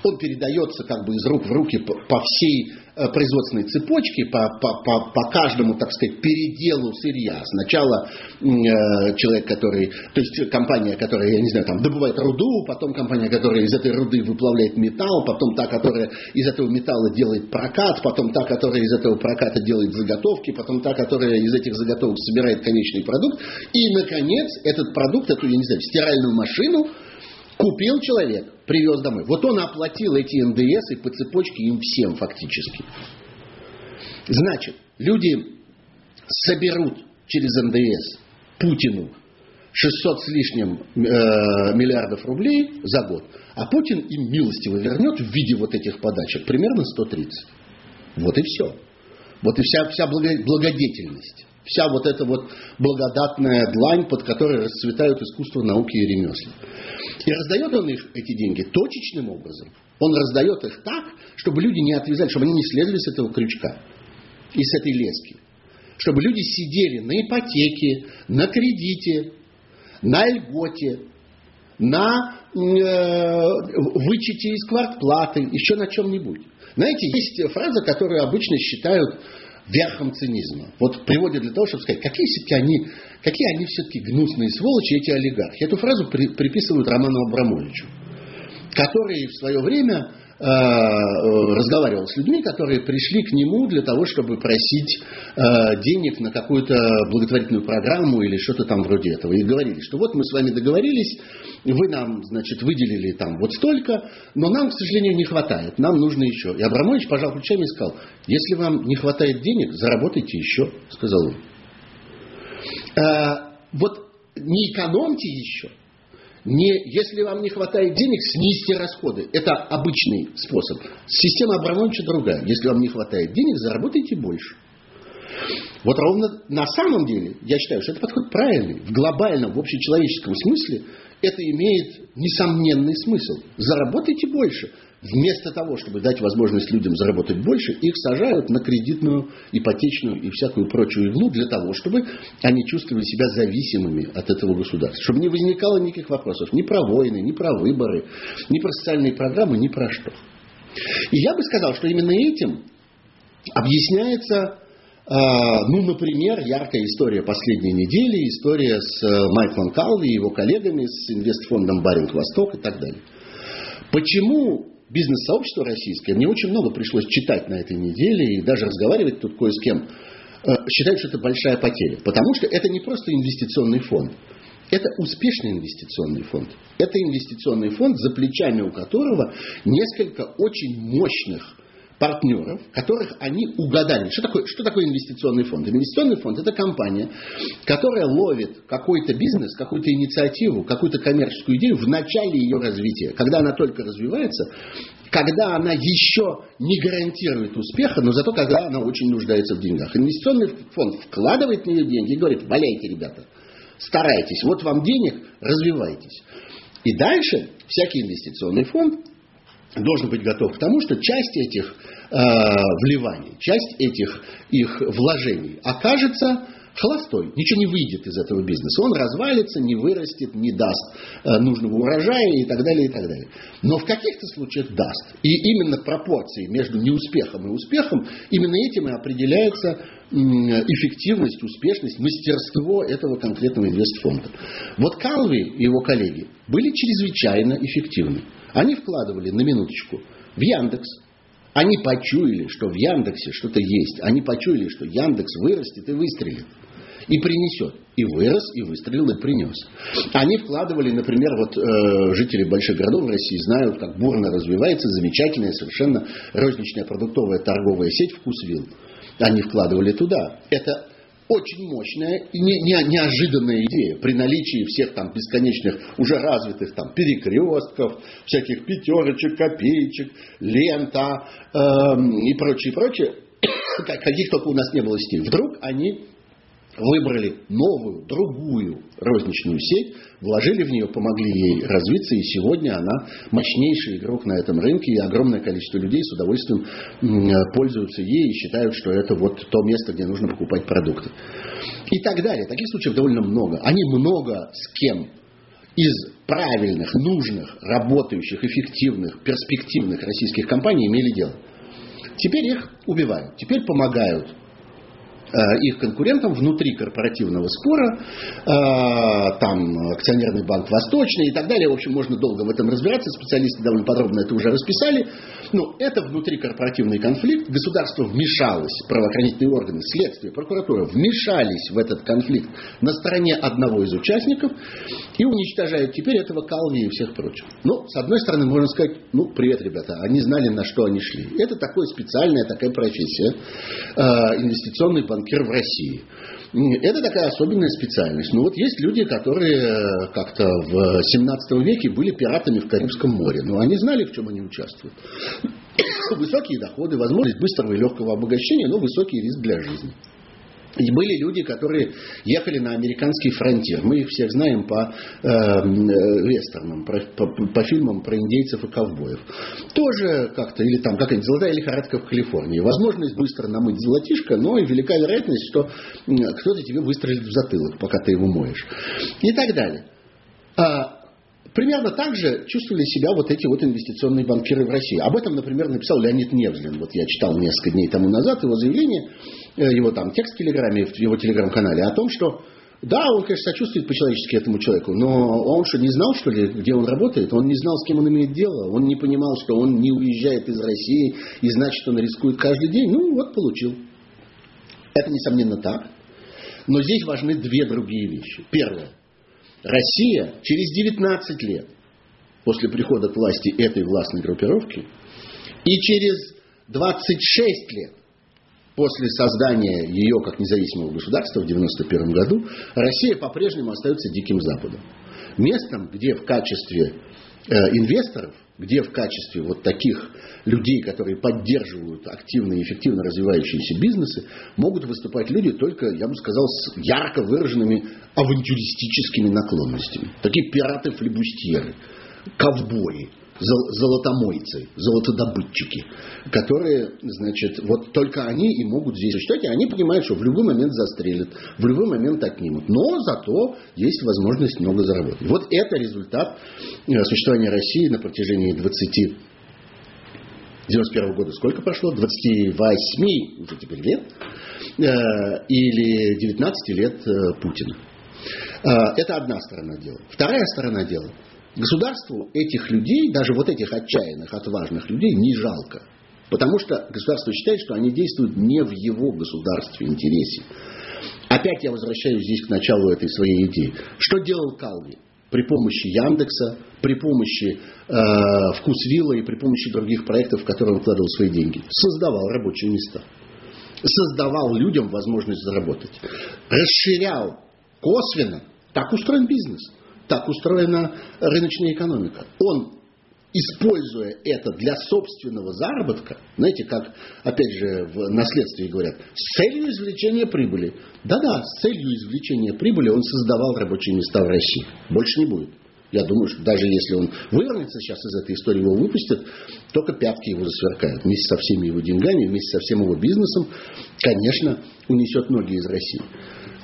он передается как бы из рук в руки по всей производственной цепочке, по, по, по, по каждому, так сказать, переделу сырья. Сначала э, человек, который, то есть компания, которая, я не знаю, там добывает руду, потом компания, которая из этой руды выплавляет металл, потом та, которая из этого металла делает прокат, потом та, которая из этого проката делает заготовки, потом та, которая из этих заготовок собирает конечный продукт, и, наконец, этот продукт, эту, я не знаю, стиральную машину, Купил человек, привез домой. Вот он оплатил эти НДС и по цепочке им всем фактически. Значит, люди соберут через НДС Путину 600 с лишним э, миллиардов рублей за год, а Путин им милостиво вернет в виде вот этих подачек примерно 130. Вот и все. Вот и вся, вся благодетельность. Вся вот эта вот благодатная длань, под которой расцветают искусство, науки и ремесла. И раздает он их, эти деньги, точечным образом. Он раздает их так, чтобы люди не отвязали, чтобы они не следовали с этого крючка и с этой лески. Чтобы люди сидели на ипотеке, на кредите, на льготе, на э, вычете из квартплаты, еще на чем-нибудь. Знаете, есть фраза, которую обычно считают верхом цинизма. Вот приводят для того, чтобы сказать, какие все-таки они, какие они все-таки гнусные сволочи, эти олигархи. Эту фразу при, приписывают Роману Абрамовичу, который в свое время Э, разговаривал с людьми, которые пришли к нему для того, чтобы просить э, денег на какую-то благотворительную программу или что-то там вроде этого. И говорили, что вот мы с вами договорились, вы нам, значит, выделили там вот столько, но нам, к сожалению, не хватает, нам нужно еще. И Абрамович пожал плечами и сказал, если вам не хватает денег, заработайте еще, сказал он. Э, вот не экономьте еще, не, если вам не хватает денег, снизьте расходы. Это обычный способ. Система Абрамовича другая. Если вам не хватает денег, заработайте больше. Вот ровно на самом деле, я считаю, что это подход правильный. В глобальном, в общечеловеческом смысле это имеет несомненный смысл. Заработайте больше. Вместо того, чтобы дать возможность людям заработать больше, их сажают на кредитную, ипотечную и всякую прочую иглу для того, чтобы они чувствовали себя зависимыми от этого государства. Чтобы не возникало никаких вопросов ни про войны, ни про выборы, ни про социальные программы, ни про что. И я бы сказал, что именно этим объясняется а, ну, например, яркая история последней недели, история с э, Майклом Калви и его коллегами, с инвестфондом Баринг Восток и так далее. Почему бизнес-сообщество российское, мне очень много пришлось читать на этой неделе и даже разговаривать тут кое с кем, э, считают, что это большая потеря. Потому что это не просто инвестиционный фонд. Это успешный инвестиционный фонд. Это инвестиционный фонд, за плечами у которого несколько очень мощных партнеров, которых они угадали. Что такое, что такое инвестиционный фонд? Инвестиционный фонд – это компания, которая ловит какой-то бизнес, какую-то инициативу, какую-то коммерческую идею в начале ее развития, когда она только развивается, когда она еще не гарантирует успеха, но зато когда она очень нуждается в деньгах. Инвестиционный фонд вкладывает в нее деньги и говорит, валяйте, ребята, старайтесь, вот вам денег, развивайтесь. И дальше всякий инвестиционный фонд должен быть готов к тому, что часть этих э, вливаний, часть этих их вложений окажется холостой, ничего не выйдет из этого бизнеса. Он развалится, не вырастет, не даст э, нужного урожая и так далее, и так далее. Но в каких-то случаях даст. И именно пропорции между неуспехом и успехом, именно этим и определяется эффективность, успешность, мастерство этого конкретного инвестфонда. Вот Калви и его коллеги были чрезвычайно эффективны. Они вкладывали на минуточку в Яндекс, они почуяли, что в Яндексе что-то есть. Они почуяли, что Яндекс вырастет и выстрелит. И принесет. И вырос, и выстрелил, и принес. Они вкладывали, например, вот э, жители больших городов России знают, как бурно развивается замечательная совершенно розничная продуктовая торговая сеть «Вкусвилл». Они вкладывали туда. Это очень мощная и не, не, неожиданная идея при наличии всех там бесконечных, уже развитых там перекрестков, всяких пятерочек, копеечек, лента э, и прочее, прочее, каких только у нас не было сетей. Вдруг они выбрали новую, другую розничную сеть, вложили в нее, помогли ей развиться, и сегодня она мощнейший игрок на этом рынке, и огромное количество людей с удовольствием пользуются ей и считают, что это вот то место, где нужно покупать продукты. И так далее. Таких случаев довольно много. Они много с кем из правильных, нужных, работающих, эффективных, перспективных российских компаний имели дело. Теперь их убивают. Теперь помогают их конкурентам внутри корпоративного спора, э, там акционерный банк Восточный и так далее. В общем, можно долго в этом разбираться, специалисты довольно подробно это уже расписали. Но это внутрикорпоративный конфликт, государство вмешалось, правоохранительные органы, следствие, прокуратура вмешались в этот конфликт на стороне одного из участников и уничтожают теперь этого Калви и всех прочих. Ну, с одной стороны, можно сказать, ну, привет, ребята, они знали, на что они шли. Это такая специальная такая профессия, э, инвестиционный банк банкир в России. Это такая особенная специальность. Но вот есть люди, которые э, как-то в 17 веке были пиратами в Карибском море. Но они знали, в чем они участвуют. Высокие доходы, возможность быстрого и легкого обогащения, но высокий риск для жизни. И были люди, которые ехали на американский фронтир. Мы их всех знаем по э, э вестернам, по, по, по фильмам про индейцев и ковбоев. Тоже как-то, или там какая-нибудь золотая лихорадка в Калифорнии. Возможность быстро намыть золотишко, но и велика вероятность, что кто-то тебе выстрелит в затылок, пока ты его моешь. И так далее. А, Примерно так же чувствовали себя вот эти вот инвестиционные банкиры в России. Об этом, например, написал Леонид Невзлин. Вот я читал несколько дней тому назад его заявление, его там текст в Телеграме, в его Телеграм-канале о том, что да, он, конечно, сочувствует по-человечески этому человеку, но он что, не знал, что ли, где он работает? Он не знал, с кем он имеет дело. Он не понимал, что он не уезжает из России, и значит, он рискует каждый день. Ну, вот получил. Это, несомненно, так. Но здесь важны две другие вещи. Первое. Россия через 19 лет после прихода к власти этой властной группировки и через 26 лет после создания ее как независимого государства в 1991 году Россия по-прежнему остается диким Западом. Местом, где в качестве э, инвесторов где в качестве вот таких людей, которые поддерживают активно и эффективно развивающиеся бизнесы, могут выступать люди только, я бы сказал, с ярко выраженными авантюристическими наклонностями. Такие пираты-флебустьеры, ковбои, золотомойцы, золотодобытчики, которые, значит, вот только они и могут здесь существовать, и они понимают, что в любой момент застрелят, в любой момент отнимут. Но зато есть возможность много заработать. Вот это результат э, существования России на протяжении 20 91 года сколько прошло? 28 уже теперь лет. Э, или 19 лет э, Путина. Это одна сторона дела. Вторая сторона дела – Государству этих людей, даже вот этих отчаянных, отважных людей, не жалко. Потому что государство считает, что они действуют не в его государстве интересе. Опять я возвращаюсь здесь к началу этой своей идеи. Что делал Калви? При помощи Яндекса, при помощи э, Вкусвилла и при помощи других проектов, в которые он вкладывал свои деньги. Создавал рабочие места. Создавал людям возможность заработать. Расширял косвенно. Так устроен бизнес так устроена рыночная экономика. Он, используя это для собственного заработка, знаете, как, опять же, в наследстве говорят, с целью извлечения прибыли. Да-да, с целью извлечения прибыли он создавал рабочие места в России. Больше не будет. Я думаю, что даже если он вывернется сейчас из этой истории, его выпустят, только пятки его засверкают. Вместе со всеми его деньгами, вместе со всем его бизнесом, конечно, унесет ноги из России.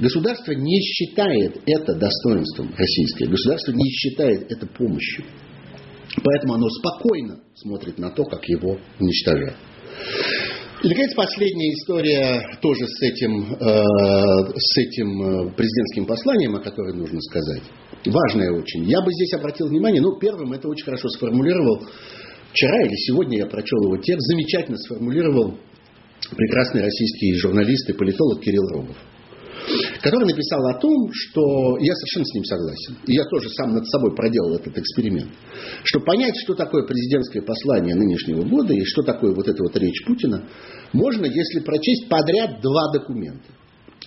Государство не считает это достоинством российское. Государство не считает это помощью. Поэтому оно спокойно смотрит на то, как его уничтожают. И, наконец, последняя история тоже с этим, э, с этим э, президентским посланием, о которой нужно сказать. Важная очень. Я бы здесь обратил внимание, ну, первым это очень хорошо сформулировал вчера или сегодня я прочел его текст, замечательно сформулировал прекрасный российский журналист и политолог Кирилл Рогов который написал о том, что я совершенно с ним согласен. И я тоже сам над собой проделал этот эксперимент. Что понять, что такое президентское послание нынешнего года и что такое вот эта вот речь Путина, можно, если прочесть подряд два документа.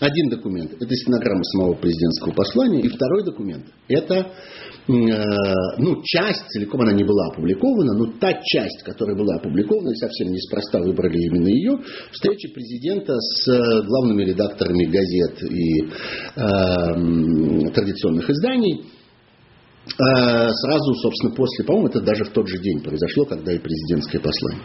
Один документ – это стенограмма самого президентского послания, и второй документ – это Э, ну, часть, целиком она не была опубликована, но та часть, которая была опубликована, и совсем неспроста выбрали именно ее, встреча президента с э, главными редакторами газет и э, традиционных изданий – сразу, собственно, после, по-моему, это даже в тот же день произошло, когда и президентское послание.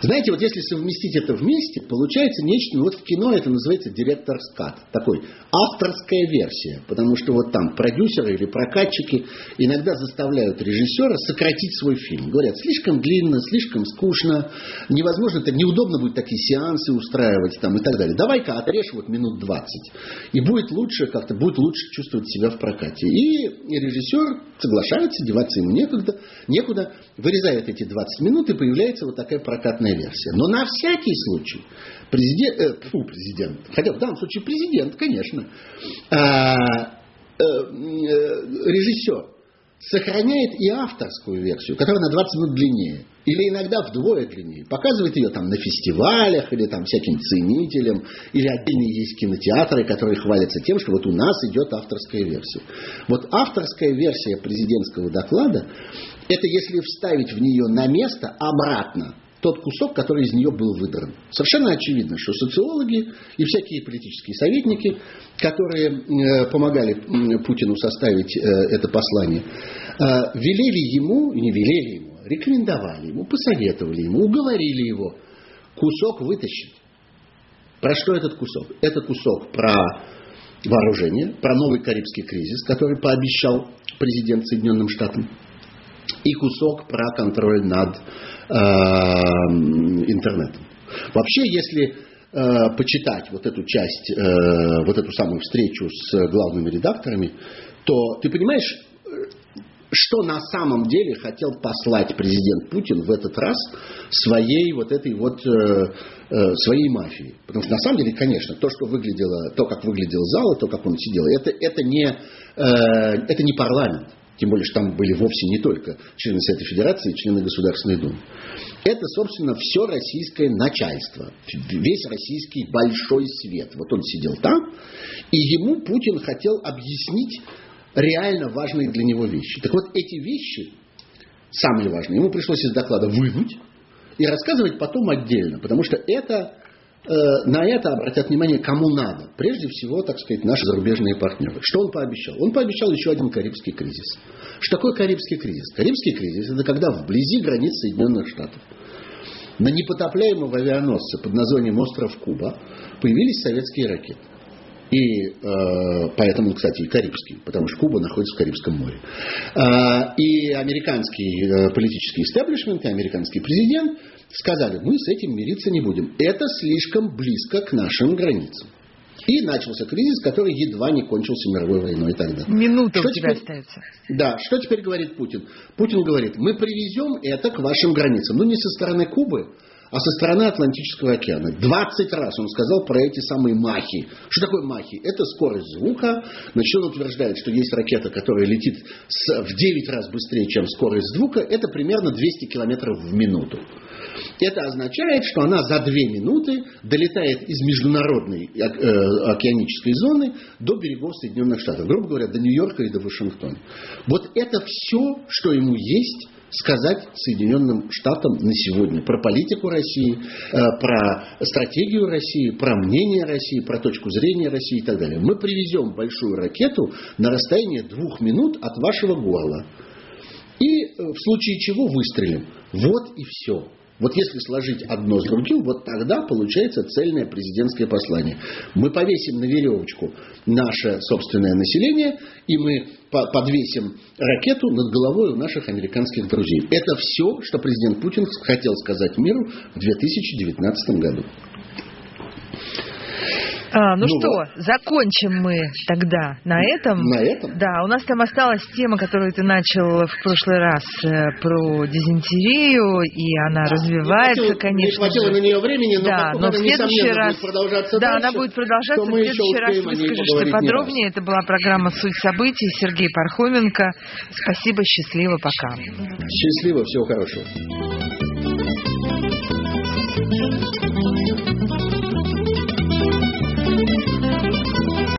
Знаете, вот если совместить это вместе, получается нечто, ну вот в кино это называется директор скат, такой авторская версия, потому что вот там продюсеры или прокатчики иногда заставляют режиссера сократить свой фильм. Говорят, слишком длинно, слишком скучно, невозможно, это неудобно будет такие сеансы устраивать там и так далее. Давай-ка отрежь вот минут 20, и будет лучше как-то, будет лучше чувствовать себя в прокате. И, и режиссер соглашается, деваться ему некуда, некуда, вырезает эти 20 минут и появляется вот такая прокатная версия. Но на всякий случай президент, э, фу, президент, хотя в данном случае президент, конечно, а, э, э, режиссер сохраняет и авторскую версию, которая на 20 минут длиннее. Или иногда вдвое длиннее. Показывает ее там на фестивалях, или там всяким ценителям, или отдельные есть кинотеатры, которые хвалятся тем, что вот у нас идет авторская версия. Вот авторская версия президентского доклада, это если вставить в нее на место обратно тот кусок, который из нее был выдран. Совершенно очевидно, что социологи и всякие политические советники, которые э, помогали Путину составить э, это послание, э, велели ему, не велели ему, рекомендовали ему, посоветовали ему, уговорили его кусок вытащить. Про что этот кусок? Это кусок про вооружение, про новый Карибский кризис, который пообещал президент Соединенным Штатам, и кусок про контроль над э, интернетом. Вообще, если э, почитать вот эту часть, э, вот эту самую встречу с главными редакторами, то ты понимаешь, что на самом деле хотел послать президент Путин в этот раз своей вот этой вот э, э, своей мафии. Потому что на самом деле, конечно, то, что выглядело, то, как выглядел зал, и то, как он сидел, это, это, не, э, это не парламент. Тем более, что там были вовсе не только члены Совета Федерации и члены Государственной Думы. Это, собственно, все российское начальство. Весь российский большой свет. Вот он сидел там, и ему Путин хотел объяснить реально важные для него вещи. Так вот, эти вещи, самые важные, ему пришлось из доклада вынуть и рассказывать потом отдельно, потому что это, на это обратят внимание кому надо. Прежде всего, так сказать, наши зарубежные партнеры. Что он пообещал? Он пообещал еще один Карибский кризис. Что такое Карибский кризис? Карибский кризис – это когда вблизи границ Соединенных Штатов на непотопляемом авианосце под названием «Остров Куба» появились советские ракеты. И э, поэтому, кстати, и Карибский, потому что Куба находится в Карибском море. Э, и американский э, политический истеблишмент, и американский президент сказали, мы с этим мириться не будем. Это слишком близко к нашим границам. И начался кризис, который едва не кончился мировой войной тогда. Минута что у тебя теперь, остается. Да, что теперь говорит Путин? Путин говорит, мы привезем это к вашим границам. Ну, не со стороны Кубы, а со стороны Атлантического океана. 20 раз он сказал про эти самые махи. Что такое махи? Это скорость звука. Значит, он утверждает, что есть ракета, которая летит в 9 раз быстрее, чем скорость звука. Это примерно 200 километров в минуту. Это означает, что она за 2 минуты долетает из международной э, океанической зоны до берегов Соединенных Штатов. Грубо говоря, до Нью-Йорка и до Вашингтона. Вот это все, что ему есть сказать Соединенным Штатам на сегодня про политику России, э, про стратегию России, про мнение России, про точку зрения России и так далее. Мы привезем большую ракету на расстояние двух минут от вашего горла. И э, в случае чего выстрелим. Вот и все. Вот если сложить одно с другим, вот тогда получается цельное президентское послание. Мы повесим на веревочку наше собственное население, и мы подвесим ракету над головой у наших американских друзей. Это все, что президент Путин хотел сказать миру в 2019 году. А, ну, ну что, вот. закончим мы тогда на этом. На этом? Да, у нас там осталась тема, которую ты начал в прошлый раз э, про дизентерию, и она да. развивается, не хватило, конечно. Не хватило на нее времени, но, да, но в следующий раз, будет продолжаться да, дальше, она будет продолжаться. В следующий раз выскажешься подробнее. Это была программа «Суть событий». Сергей Пархоменко. Спасибо, счастливо, пока. Счастливо, всего хорошего.